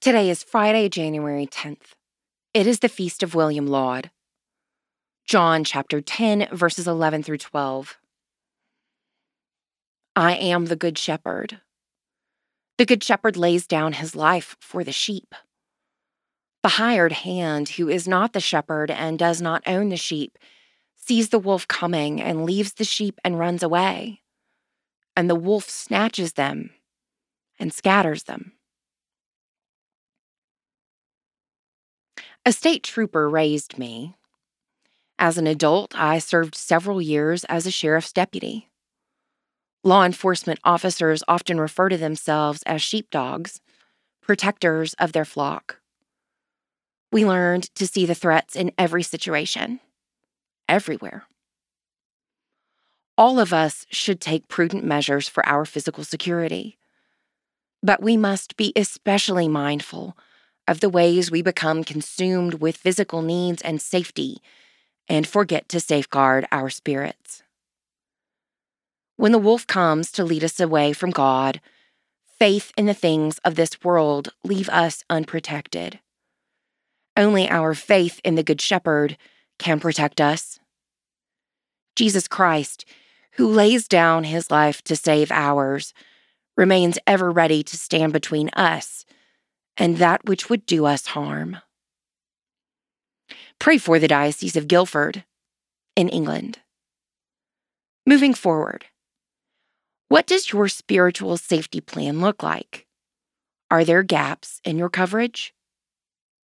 Today is Friday, January 10th. It is the feast of William Laud. John chapter 10, verses 11 through 12. I am the Good Shepherd. The Good Shepherd lays down his life for the sheep. The hired hand, who is not the shepherd and does not own the sheep, sees the wolf coming and leaves the sheep and runs away. And the wolf snatches them and scatters them. A state trooper raised me. As an adult, I served several years as a sheriff's deputy. Law enforcement officers often refer to themselves as sheepdogs, protectors of their flock. We learned to see the threats in every situation, everywhere. All of us should take prudent measures for our physical security, but we must be especially mindful of the ways we become consumed with physical needs and safety and forget to safeguard our spirits. When the wolf comes to lead us away from God, faith in the things of this world leave us unprotected. Only our faith in the Good Shepherd can protect us. Jesus Christ, who lays down his life to save ours, remains ever ready to stand between us and that which would do us harm. Pray for the Diocese of Guildford in England. Moving forward, what does your spiritual safety plan look like? Are there gaps in your coverage?